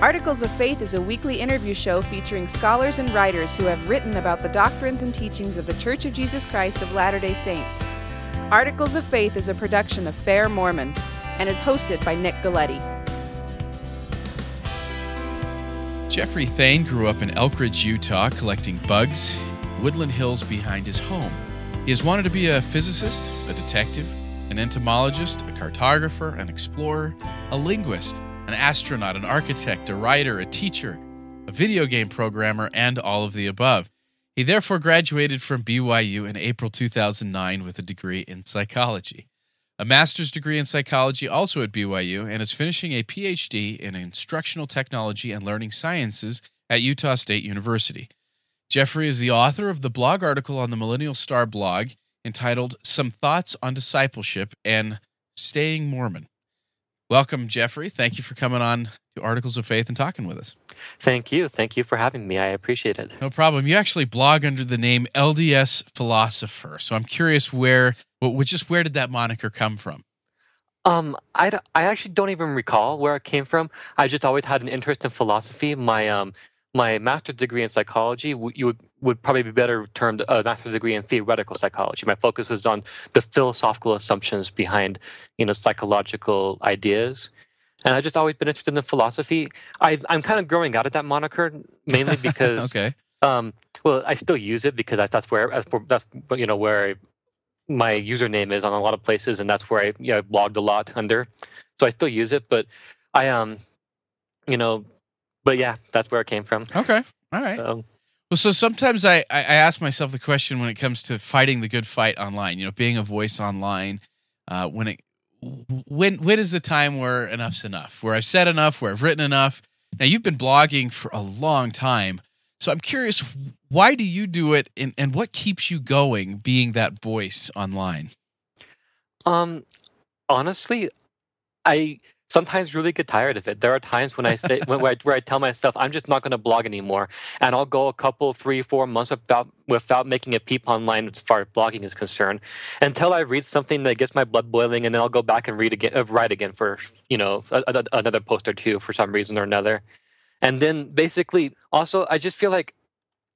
Articles of Faith is a weekly interview show featuring scholars and writers who have written about the doctrines and teachings of the Church of Jesus Christ of Latter day Saints. Articles of Faith is a production of Fair Mormon and is hosted by Nick Galieti. Jeffrey Thayne grew up in Elk Ridge, Utah, collecting bugs, woodland hills behind his home. He has wanted to be a physicist, a detective, an entomologist, a cartographer, an explorer, a linguist, an astronaut, an architect, a writer, a teacher, a video game programmer, and all of the above. He therefore graduated from BYU in April 2009 with a degree in psychology, a master's degree in psychology also at BYU, and is finishing a PhD in instructional technology and learning sciences at Utah State University. Jeffrey is the author of the blog article on the Millennial Star blog entitled Some Thoughts on Discipleship and Staying Mormon. Welcome, Jeffrey. Thank you for coming on to Articles of Faith and talking with us. Thank you. Thank you for having me. I appreciate it. No problem. You actually blog under the name LDS Philosopher. So I'm curious where, which just where did that moniker come from? Um, I, I actually don't even recall where it came from. I just always had an interest in philosophy. My um, my master's degree in psychology you would, would probably be better termed a master's degree in theoretical psychology. My focus was on the philosophical assumptions behind, you know, psychological ideas. And I've just always been interested in the philosophy. I, I'm kind of growing out of that moniker mainly because, okay. um, well, I still use it because that's where that's you know where my username is on a lot of places, and that's where I you know, blogged a lot under. So I still use it, but I um, you know, but yeah, that's where it came from. Okay. All right. So, well, so sometimes I, I ask myself the question when it comes to fighting the good fight online, you know, being a voice online, uh, when it, when, when is the time where enough's enough, where I've said enough, where I've written enough? Now you've been blogging for a long time. So I'm curious, why do you do it and, and what keeps you going being that voice online? Um, honestly, I, sometimes really get tired of it. There are times when I say when, where, I, where I tell myself I'm just not going to blog anymore, and I'll go a couple, three, four months without without making a peep online as far as blogging is concerned, until I read something that gets my blood boiling, and then I'll go back and read again, uh, write again for you know a, a, another post or two for some reason or another, and then basically also I just feel like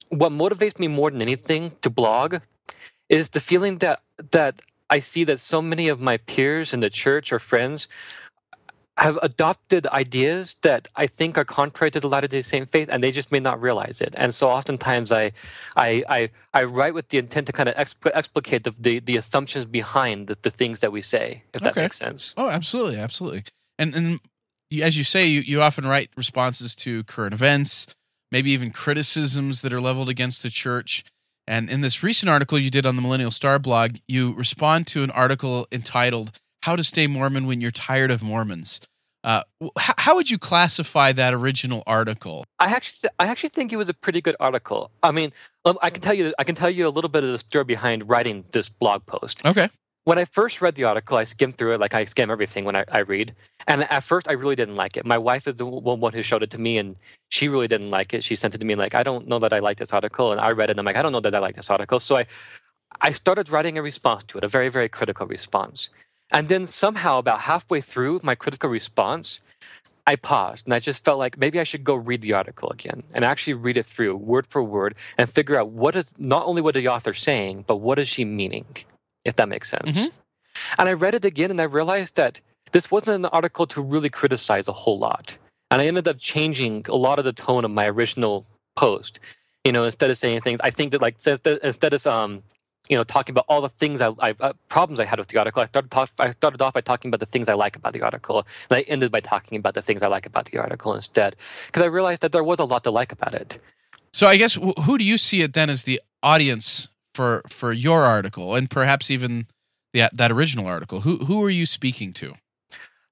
what motivates me more than anything to blog is the feeling that that I see that so many of my peers in the church or friends have adopted ideas that I think are contrary to the Latter Day Saint faith, and they just may not realize it. And so, oftentimes, I I I, I write with the intent to kind of exp- explicate the, the, the assumptions behind the, the, things that we say, if that okay. makes sense. Oh, absolutely, absolutely. And and as you say, you, you often write responses to current events, maybe even criticisms that are leveled against the church. And in this recent article you did on the Millennial Star blog, you respond to an article entitled how to Stay Mormon When You're Tired of Mormons. Uh, how, how would you classify that original article? I actually, I actually think it was a pretty good article. I mean, um, I can tell you, I can tell you a little bit of the story behind writing this blog post. Okay. When I first read the article, I skimmed through it like I skim everything when I, I read. And at first, I really didn't like it. My wife is the one who showed it to me, and she really didn't like it. She sent it to me like, I don't know that I like this article. And I read it, and I'm like, I don't know that I like this article. So I, I started writing a response to it, a very, very critical response. And then somehow, about halfway through my critical response, I paused and I just felt like maybe I should go read the article again and actually read it through word for word and figure out what is not only what the author's saying, but what is she meaning, if that makes sense. Mm-hmm. And I read it again and I realized that this wasn't an article to really criticize a whole lot. And I ended up changing a lot of the tone of my original post. You know, instead of saying things, I think that like instead of um, you know, talking about all the things I, I uh, problems I had with the article. I started talk, I started off by talking about the things I like about the article, and I ended by talking about the things I like about the article instead, because I realized that there was a lot to like about it. So I guess who do you see it then as the audience for for your article, and perhaps even the, that original article? Who who are you speaking to?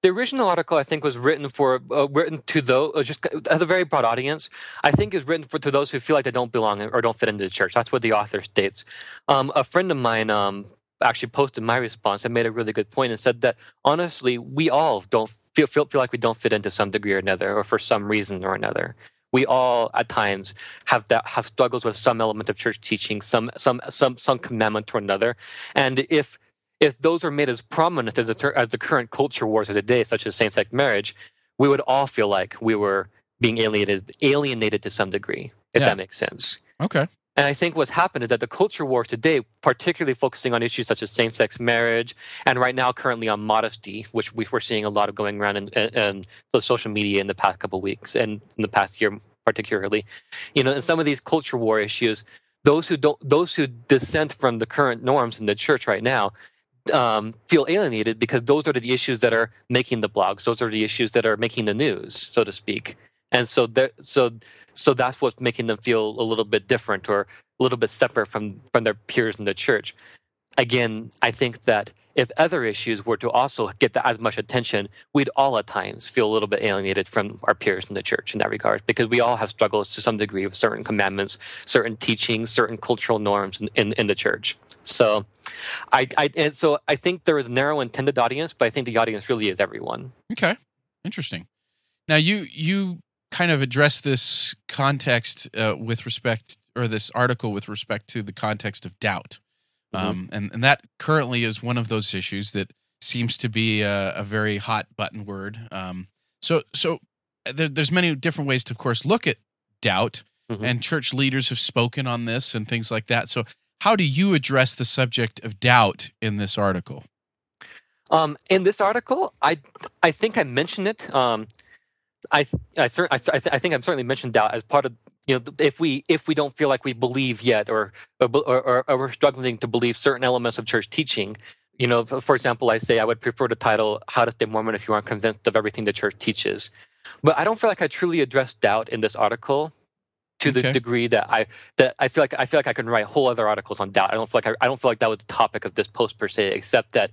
The original article I think was written for uh, written to those uh, just as a very broad audience. I think is written for to those who feel like they don't belong or don't fit into the church. That's what the author states. Um, a friend of mine um, actually posted my response and made a really good point and said that honestly, we all don't feel, feel feel like we don't fit into some degree or another, or for some reason or another. We all at times have that have struggles with some element of church teaching, some some some some commandment or another, and if if those are made as prominent as the, as the current culture wars of today, such as same-sex marriage, we would all feel like we were being alienated alienated to some degree, if Yeah. that makes sense. Okay. And I think what's happened is that the culture war today, particularly focusing on issues such as same-sex marriage, and right now currently on modesty, which we are seeing a lot of going around in, in, in the social media in the past couple of weeks and in the past year particularly, you know, and some of these culture war issues, those who don't, those who dissent from the current norms in the church right now, um, feel alienated because those are the issues that are making the blogs. Those are the issues that are making the news, so to speak. And so, so, so that's what's making them feel a little bit different or a little bit separate from from their peers in the church. Again, I think that if other issues were to also get the, as much attention, we'd all at times feel a little bit alienated from our peers in the church in that regard, because we all have struggles to some degree with certain commandments, certain teachings, certain cultural norms in, in, in the church. So, I, I and so I think there is a narrow intended audience, but I think the audience really is everyone. Okay. Interesting. Now you you kind of address this context uh, with respect or this article with respect to the context of doubt. Mhm. Um, and, and that currently is one of those issues that seems to be a, a very hot button word. Um, so so uh, there, there's many different ways to, of course, look at doubt, Mhm. and church leaders have spoken on this and things like that. So how do you address the subject of doubt in this article? Um, in this article, I I think I mentioned it. Um, I I, cer- I, I th- I think I've certainly mentioned doubt as part of you know if we if we don't feel like we believe yet or or, or, or, we're struggling to believe certain elements of church teaching. You know, for example, I say I would prefer the title "How to Stay Mormon If You Aren't Convinced of Everything the Church Teaches," but I don't feel like I truly addressed doubt in this article to the Okay. degree that I that I feel like I feel like I can write whole other articles on doubt. I don't feel like I, I don't feel like that was the topic of this post per se, except that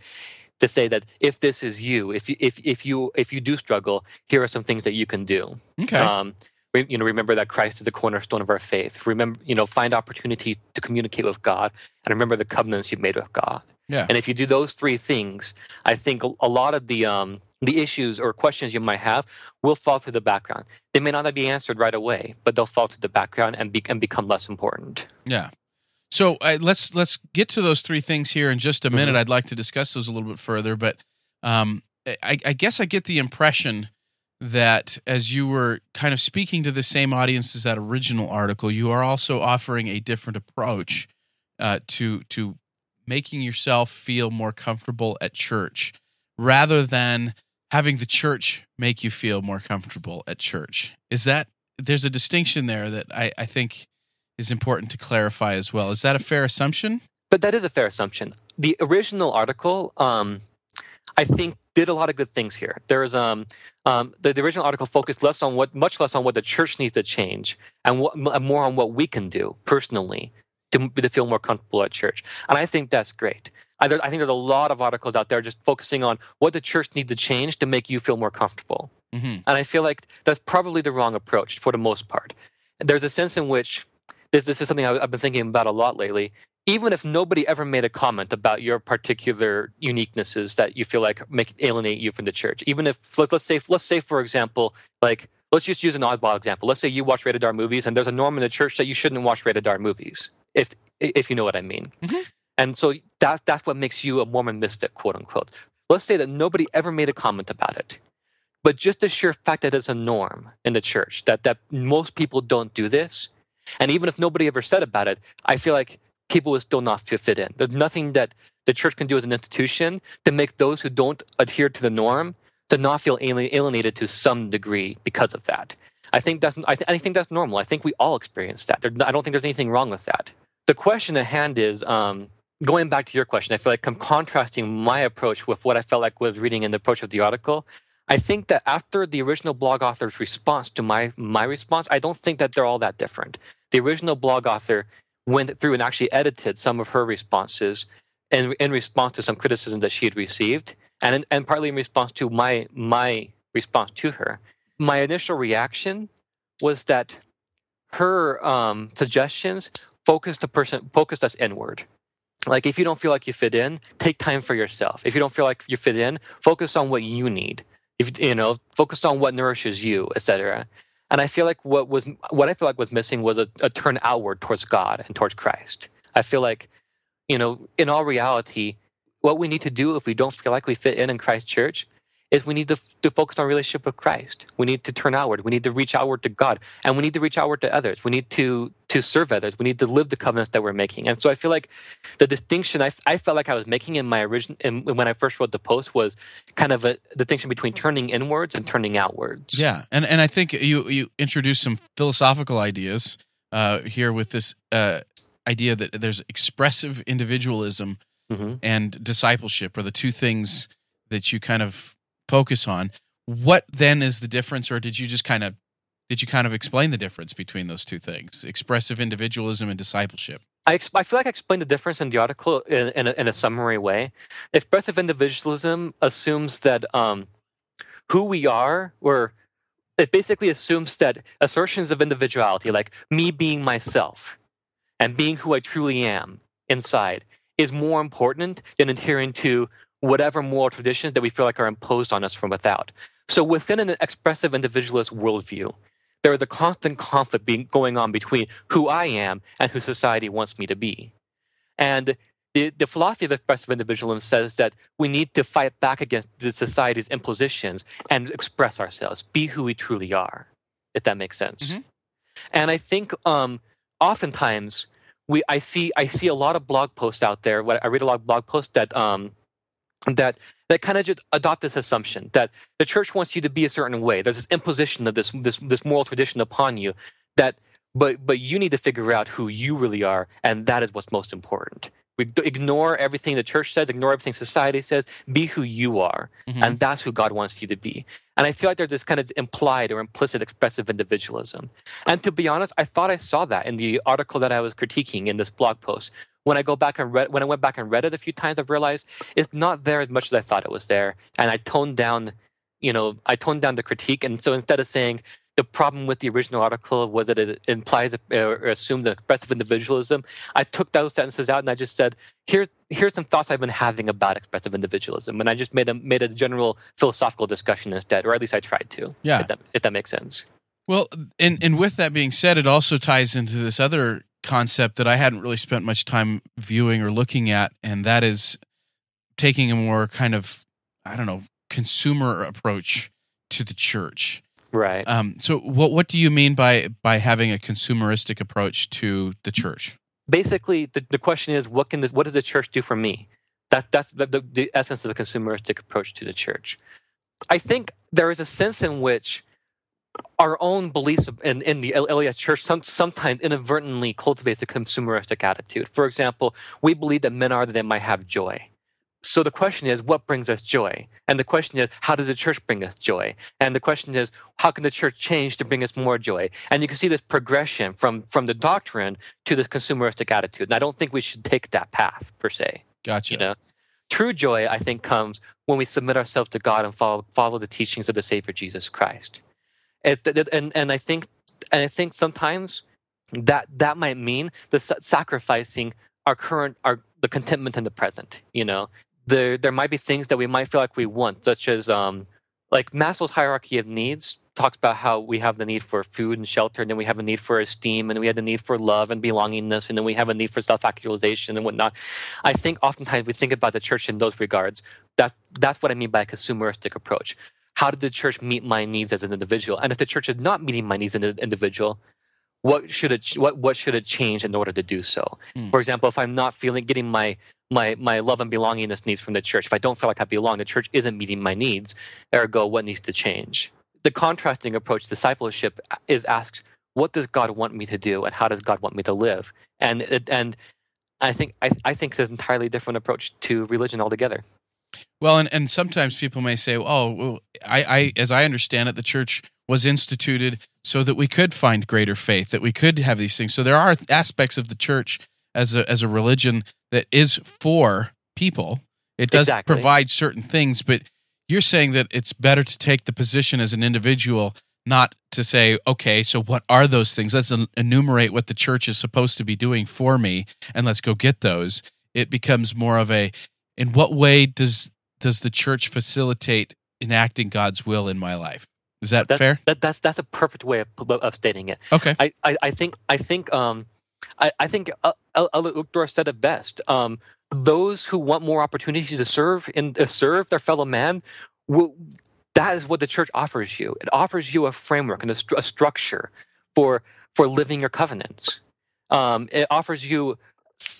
to say that if this is you, if you if if you if you do struggle, here are some things that you can do. Okay. Um, re- you know, remember that Christ is the cornerstone of our faith. Remember, you know, find opportunity to communicate with God, and remember the covenants you've made with God. Yeah. And if you do those three things, I think a, a lot of the um, the issues or questions you might have will fall through the background. They may not be answered right away, but they'll fall through the background and, be, and become less important. Yeah. So uh, let's let's get to those three things here in just a minute. Mhm. I'd like to discuss those a little bit further, but um, I, I guess I get the impression that as you were kind of speaking to the same audience as that original article, you are also offering a different approach uh, to to making yourself feel more comfortable at church, rather than having the church make you feel more comfortable at church. Is that there's a distinction there that I, I think is important to clarify as well. Is that a fair assumption? But that is a fair assumption. The original article, um, I think, did a lot of good things here. There's um, um, the, the original article focused less on what, much less on what the church needs to change, and what, more on what we can do personally to, to feel more comfortable at church. And I think that's great. I, I think there's a lot of articles out there just focusing on what the church needs to change to make you feel more comfortable. Mm-hmm. And I feel like that's probably the wrong approach for the most part. There's a sense in which this, this is something I- I've been thinking about a lot lately. Even if nobody ever made a comment about your particular uniquenesses that you feel like make alienate you from the church, even if let, let's say let's say for example, like let's just use an oddball example. Let's say you watch rated R movies, and there's a norm in the church that you shouldn't watch rated R movies, if if you know what I mean. Mhm. And so that that's what makes you a Mormon misfit, quote unquote. Let's say that nobody ever made a comment about it. But just the sheer fact that it's a norm in the church that that most people don't do this and even if nobody ever said about it i feel like people would still not fit in. There's nothing that the church can do as an institution to make those who don't adhere to the norm to not feel alienated to some degree because of that. I think that's i, th- I think that's normal. I think we all experience that. There, i don't think there's anything wrong with that. The question at hand is um, going back to your question i feel like i'm contrasting my approach with what i felt like was reading in the approach of the article I think that after the original blog author's response to my my response, I don't think that they're all that different. The original blog author went through and actually edited some of her responses in, in response to some criticism that she had received, and and partly in response to my my response to her. My initial reaction was that her um, suggestions focused the person focused us inward. Like if you don't feel like you fit in, take time for yourself. If you don't feel like you fit in, focus on what you need. If you know focus on what nourishes you etc and i feel like what was what i feel like was missing was a, a turn outward towards god and towards christ. I feel like you know in all reality what we need to do if we don't feel like we fit in in christ church is we need to, to focus on relationship with Christ. We need to turn outward. We need to reach outward to God, and we need to reach outward to others. We need to to serve others. We need to live the covenants that we're making. And so I feel like the distinction I, I felt like I was making in my original when I first wrote the post was kind of a distinction between turning inwards and turning outwards. Yeah, and and I think you you introduced some philosophical ideas uh, here with this uh, idea that there's expressive individualism mm-hmm. and discipleship are the two things that you kind of focus on. What then is the difference, or did you just kind of did you kind of explain the difference between those two things, expressive individualism and discipleship? I, I feel like I explained the difference in the article in, in, a, in a summary way. Expressive individualism assumes that um, who we are, or it basically assumes that assertions of individuality, like me being myself and being who I truly am inside, is more important than adhering to whatever moral traditions that we feel like are imposed on us from without. So within an expressive individualist worldview, there is a constant conflict being going on between who I am and who society wants me to be. And the, the philosophy of expressive individualism says that we need to fight back against the society's impositions and express ourselves, be who we truly are, if that makes sense. Mm-hmm. And I think um, oftentimes we I see I see a lot of blog posts out there. I read a lot of blog posts that um, that that kind of just adopt this assumption that the church wants you to be a certain way. There's this imposition of this this this moral tradition upon you that but but you need to figure out who you really are, and that is what's most important. We ignore everything the church says, ignore everything society says. Be who you are, mm-hmm. and that's who God wants you to be. And I feel like there's this kind of implied or implicit expressive individualism. And to be honest, I thought I saw that in the article that I was critiquing in this blog post, when I go back and read when I went back and read it a few times, I've realized it's not there as much as I thought it was there, and I toned down, you know, I toned down the critique, and so instead of saying the problem with the original article was that it implies or assumed the expressive individualism. I took those sentences out and I just said, "Here's here's some thoughts I've been having about expressive individualism," and I just made a made a general philosophical discussion instead, or at least I tried to. Yeah, if that, if that makes sense. Well, and and with that being said, it also ties into this other concept that I hadn't really spent much time viewing or looking at, and that is taking a more kind of I don't know consumer approach to the church. Right. Um, so, what what do you mean by by having a consumeristic approach to the church? Basically, the, the question is, what can the, what does the church do for me? That that's the, the, the essence of the consumeristic approach to the church. I think there is a sense in which our own beliefs in, in the LDS church some, sometimes inadvertently cultivates a consumeristic attitude. For example, we believe that men are that they might have joy. So the question is, what brings us joy? And the question is, how does the church bring us joy? And the question is, how can the church change to bring us more joy? And you can see this progression from, from the doctrine to this consumeristic attitude. And I don't think we should take that path per se. Gotcha. You know, true joy, I think, comes when we submit ourselves to God and follow, follow the teachings of the Savior Jesus Christ. It, and and I think and I think sometimes that that might mean the sacrificing our current our the contentment in the present. You know, there there might be things that we might feel like we want, such as um like Maslow's hierarchy of needs talks about how we have the need for food and shelter, and then we have a need for esteem, and we have the need for love and belongingness, and then we have a need for self-actualization and whatnot. I think oftentimes we think about the church in those regards. That that's what I mean by a consumeristic approach how did the church meet my needs as an individual? And if the church is not meeting my needs as an individual, what should it what what should it change in order to do so? Mm. For example, if I'm not feeling getting my my my love and belongingness needs from the church, if I don't feel like I belong, the church isn't meeting my needs. Ergo, what needs to change? The contrasting approach, discipleship, is asked, what does God want me to do, and how does God want me to live? And and I think I, I think it's an entirely different approach to religion altogether. Well, and, and sometimes people may say, "Oh, well, I, I, as I understand it, the church was instituted so that we could find greater faith, that we could have these things." So there are aspects of the church as a as a religion that is for people. It does exactly. provide certain things, but you're saying that it's better to take the position as an individual, not to say, "Okay, so what are those things? Let's enumerate what the church is supposed to be doing for me, and let's go get those." It becomes more of a in what way does does the church facilitate enacting God's will in my life? Is that, that fair? That, that's that's a perfect way of, of stating it. Okay. I, I, I think I think um I, I think Elder Uchtdorf said it best. Um, those who want more opportunities to serve and uh, serve their fellow man will, that is what the church offers you. It offers you a framework and a, st- a structure for for living your covenants. Um, it offers you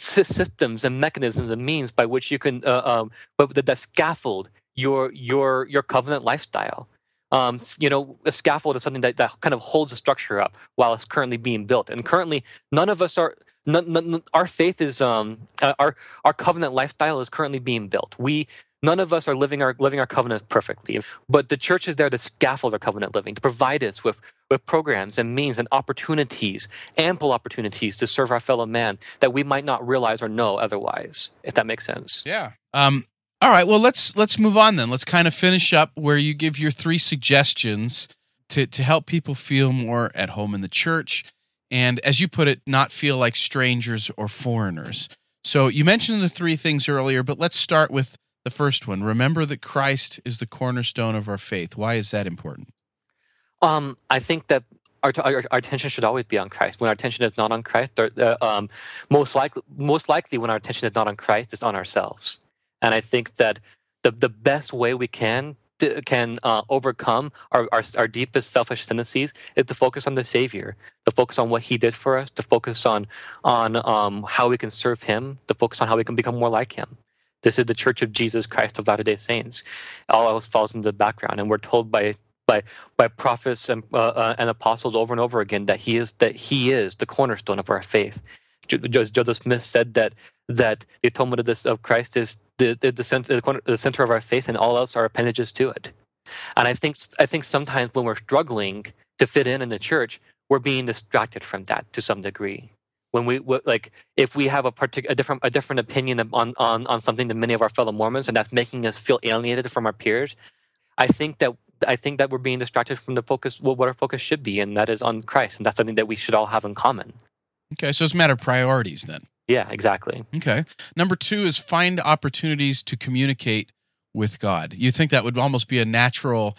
systems and mechanisms and means by which you can uh, um, that, that scaffold your your your covenant lifestyle. Um, you know, a scaffold is something that, that kind of holds the structure up while it's currently being built. And currently, none of us are. None, none, our faith is um, uh, our our covenant lifestyle is currently being built. We none of us are living our living our covenant perfectly, but the church is there to scaffold our covenant living, to provide us with with programs and means and opportunities, ample opportunities to serve our fellow man that we might not realize or know otherwise. If that makes sense. Yeah. Um, all right. Well, let's let's move on then. Let's kind of finish up where you give your three suggestions to to help people feel more at home in the church, and as you put it, not feel like strangers or foreigners. So you mentioned the three things earlier, but let's start with the first one. Remember that Christ is the cornerstone of our faith. Why is that important? Um, I think that our, our, our, attention should always be on Christ. When our attention is not on Christ, uh, um, most likely, most likely, when our attention is not on Christ, it's on ourselves. And I think that the the best way we can can uh, overcome our, our, our deepest selfish tendencies is to focus on the Savior, to focus on what He did for us, to focus on on um, how we can serve Him, to focus on how we can become more like Him. This is the Church of Jesus Christ of Latter Day Saints. All else falls into the background, and we're told by by by prophets and uh, uh, and apostles over and over again that He is that He is the cornerstone of our faith. Joseph Smith said that that the atonement of, this, of Christ is the the, the, center, the center of our faith, and all else are appendages to it. And I think I think sometimes when we're struggling to fit in in the church, we're being distracted from that to some degree. When we like, if we have a particular a different a different opinion on on on something than many of our fellow Mormons, and that's making us feel alienated from our peers, I think that I think that we're being distracted from the focus, what our focus should be, and that is on Christ, and that's something that we should all have in common. Okay, so it's a matter of priorities then. Yeah, exactly. Okay. Number two is find opportunities to communicate with God. You think that would almost be a natural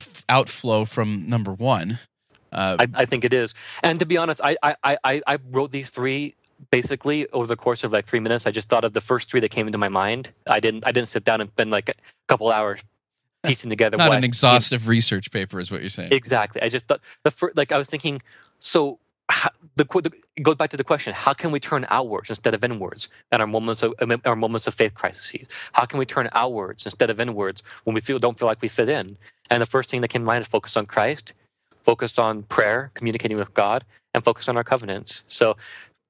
f- outflow from number one? Uh, I, I, think it is. And to be honest, I, I, I, I wrote these three basically over the course of like three minutes. I just thought of the first three that came into my mind. I didn't I didn't sit down and spend like a couple hours piecing together. Not what, an exhaustive you know, research paper, is what you're saying. Exactly. I just thought the first, like I was thinking. So how, the, the it goes back to the question: How can we turn outwards instead of inwards in our moments of our moments of faith crises? How can we turn outwards instead of inwards when we feel don't feel like we fit in? And the first thing that came to mind is focus on Christ, focused on prayer, communicating with God, and focused on our covenants. So,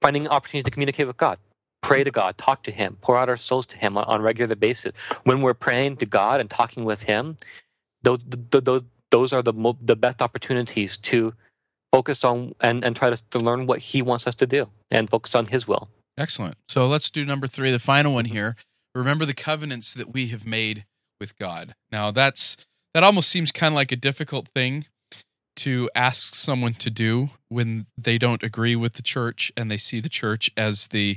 finding opportunities to communicate with God, pray to God, talk to Him, pour out our souls to Him on, a regular basis. When we're praying to God and talking with Him, those those those are the the best opportunities to focus on and, and try to, to learn what he wants us to do and focus on his will. Excellent. So let's do number three, the final one here. Remember the covenants that we have made with God. Now that's that almost seems kind of like a difficult thing to ask someone to do when they don't agree with the church and they see the church as the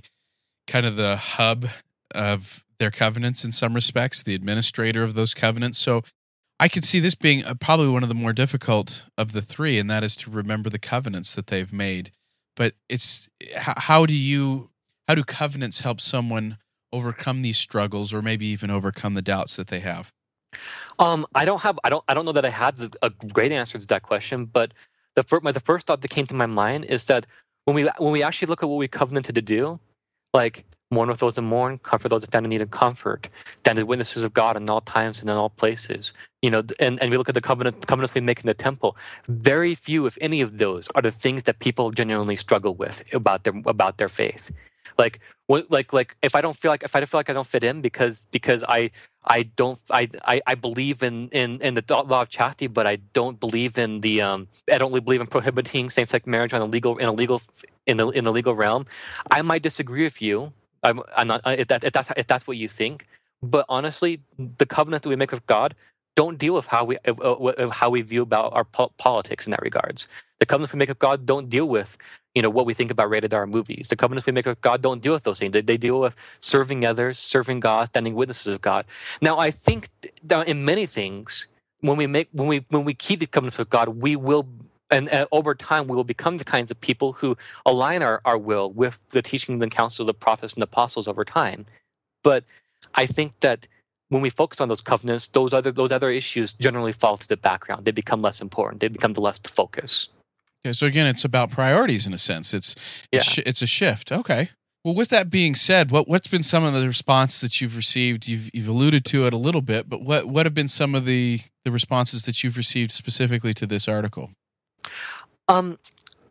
kind of the hub of their covenants in some respects, the administrator of those covenants. So I could see this being uh, probably one of the more difficult of the three, and that is to remember the covenants that they've made. But it's how do you how do covenants help someone overcome these struggles, or maybe even overcome the doubts that they have? Um, I don't have I don't I don't know that I had a great answer to that question, but the first my, the first thought that came to my mind is that when we when we actually look at what we covenanted to do, like mourn with those that mourn, comfort those that stand in need of comfort, stand as witnesses of God in all times and in all places. You know, and, and we look at the covenant covenants we make in the temple. Very few, if any of those, are the things that people genuinely struggle with about their about their faith. Like like like if I don't feel like if I don't feel like I don't fit in because because I I don't I, I, I believe in, in, in the law of chastity, but I don't believe in the um I don't believe in prohibiting same sex marriage on a legal in a legal in the in the legal realm. I might disagree with you I'm, I'm not if that if that's if that's what you think. But honestly, the covenant that we make with God don't deal with how we uh, how we view about our po- politics in that regards. The covenants we make with God don't deal with you know what we think about rated R movies. The covenants we make with God don't deal with those things. They, they deal with serving others, serving God, standing witnesses of God. Now, I think that in many things, when we make when we when we keep the covenants with God, we will and, and, over time we will become the kinds of people who align our, our will with the teachings and counsel of the prophets and apostles over time but i think that when we focus on those covenants, those other those other issues generally fall to the background. They become less important. They become the less the focus. Okay, so again, it's about priorities in a sense. It's Yeah. it's, it's a shift. Okay. Well, with that being said, what what's been some of the response that you've received? You've you've alluded to it a little bit, but what what have been some of the the responses that you've received specifically to this article? Um,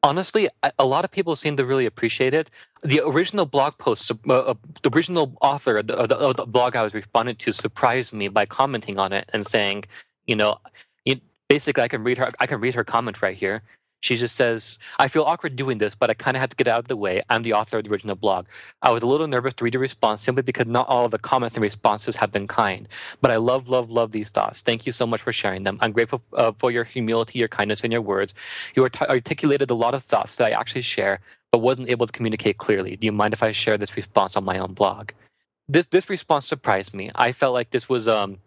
honestly, a lot of people seem to really appreciate it. The original blog post, uh, uh, the original author of the, of the, blog I was responding to, surprised me by commenting on it and saying, you know, basically, I can read her. I can read her comment right here. She just says, I feel awkward doing this, but I kind of had to get out of the way. I'm the author of the original blog. I was a little nervous to read a response simply because not all of the comments and responses have been kind. But I love, love, love these thoughts. Thank you so much for sharing them. I'm grateful uh, for your humility, your kindness, and your words. You art- articulated a lot of thoughts that I actually share, but wasn't able to communicate clearly. Do you mind if I share this response on my own blog? This this response surprised me. I felt like this was um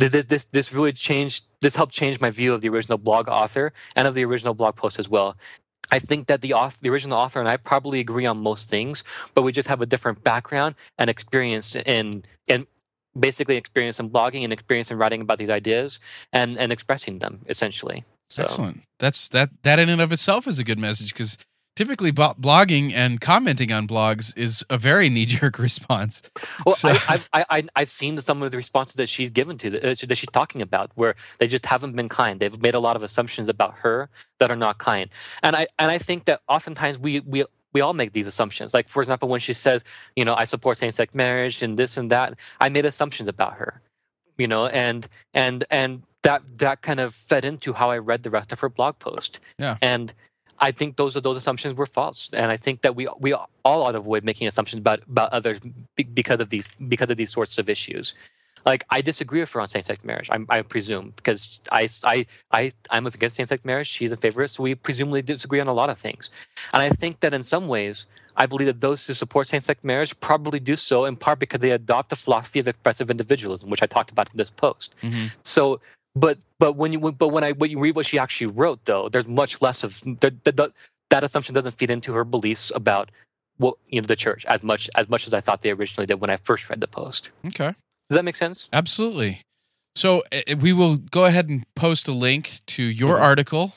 th- th- this this really changed this helped change my view of the original blog author and of the original blog post as well. I think that the author, the original author and I probably agree on most things, but we just have a different background and experience in in basically experience in blogging and experience in writing about these ideas and and expressing them essentially. So Excellent. That's that that in and of itself is a good message because typically blogging and commenting on blogs is a very knee jerk response. Well, So- I, I, I, I've seen some of the responses that she's given to the, uh, that she's talking about, where they just haven't been kind. They've made a lot of assumptions about her that are not kind, and I and I think that oftentimes we we we all make these assumptions. Like for example, when she says, you know, I support same-sex marriage and this and that, I made assumptions about her, you know, and and and that that kind of fed into how I read the rest of her blog post. Yeah. and. I think those those assumptions were false, and I think that we we all ought to avoid making assumptions about about others because of these because of these sorts of issues. Like I disagree with her on same-sex marriage. I'm, I presume because I I I I'm against same-sex marriage. She's in favor, so we presumably disagree on a lot of things. And I think that in some ways, I believe that those who support same-sex marriage probably do so in part because they adopt the philosophy of expressive individualism, which I talked about in this post. Mhm. So, but but when you but when I when you read what she actually wrote, though, there's much less of the, the, the, that assumption doesn't feed into her beliefs about what you know the church as much as much as I thought they originally did when I first read the post. Okay. Does that make sense? Absolutely. So uh, we will go ahead and post a link to your Mhm. article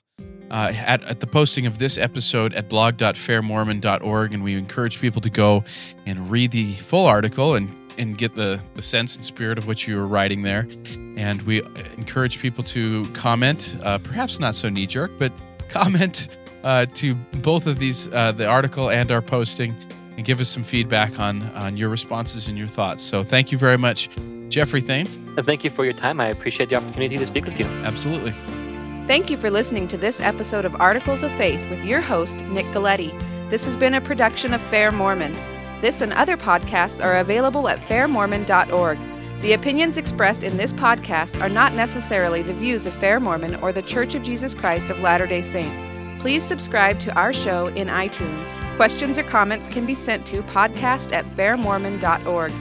uh, at, at the posting of this episode at blog.fairmormon.org. And we encourage people to go and read the full article and, and get the, the sense and spirit of what you were writing there. And we uh, encourage people to comment, uh, perhaps not so knee jerk, but comment uh, to both of these, uh, the article and our posting, and give us some feedback on, on your responses and your thoughts. So thank you very much, Jeffrey Thayne. Thank you for your time. I appreciate the opportunity to speak with you. Absolutely. Thank you for listening to this episode of Articles of Faith with your host, Nick Galieti. This has been a production of Fair Mormon. This and other podcasts are available at fairmormon.org. The opinions expressed in this podcast are not necessarily the views of Fair Mormon or the Church of Jesus Christ of Latter day Saints. Please subscribe to our show in iTunes. Questions or comments can be sent to podcast at fairmormon.org.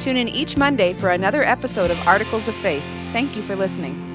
Tune in each Monday for another episode of Articles of Faith. Thank you for listening.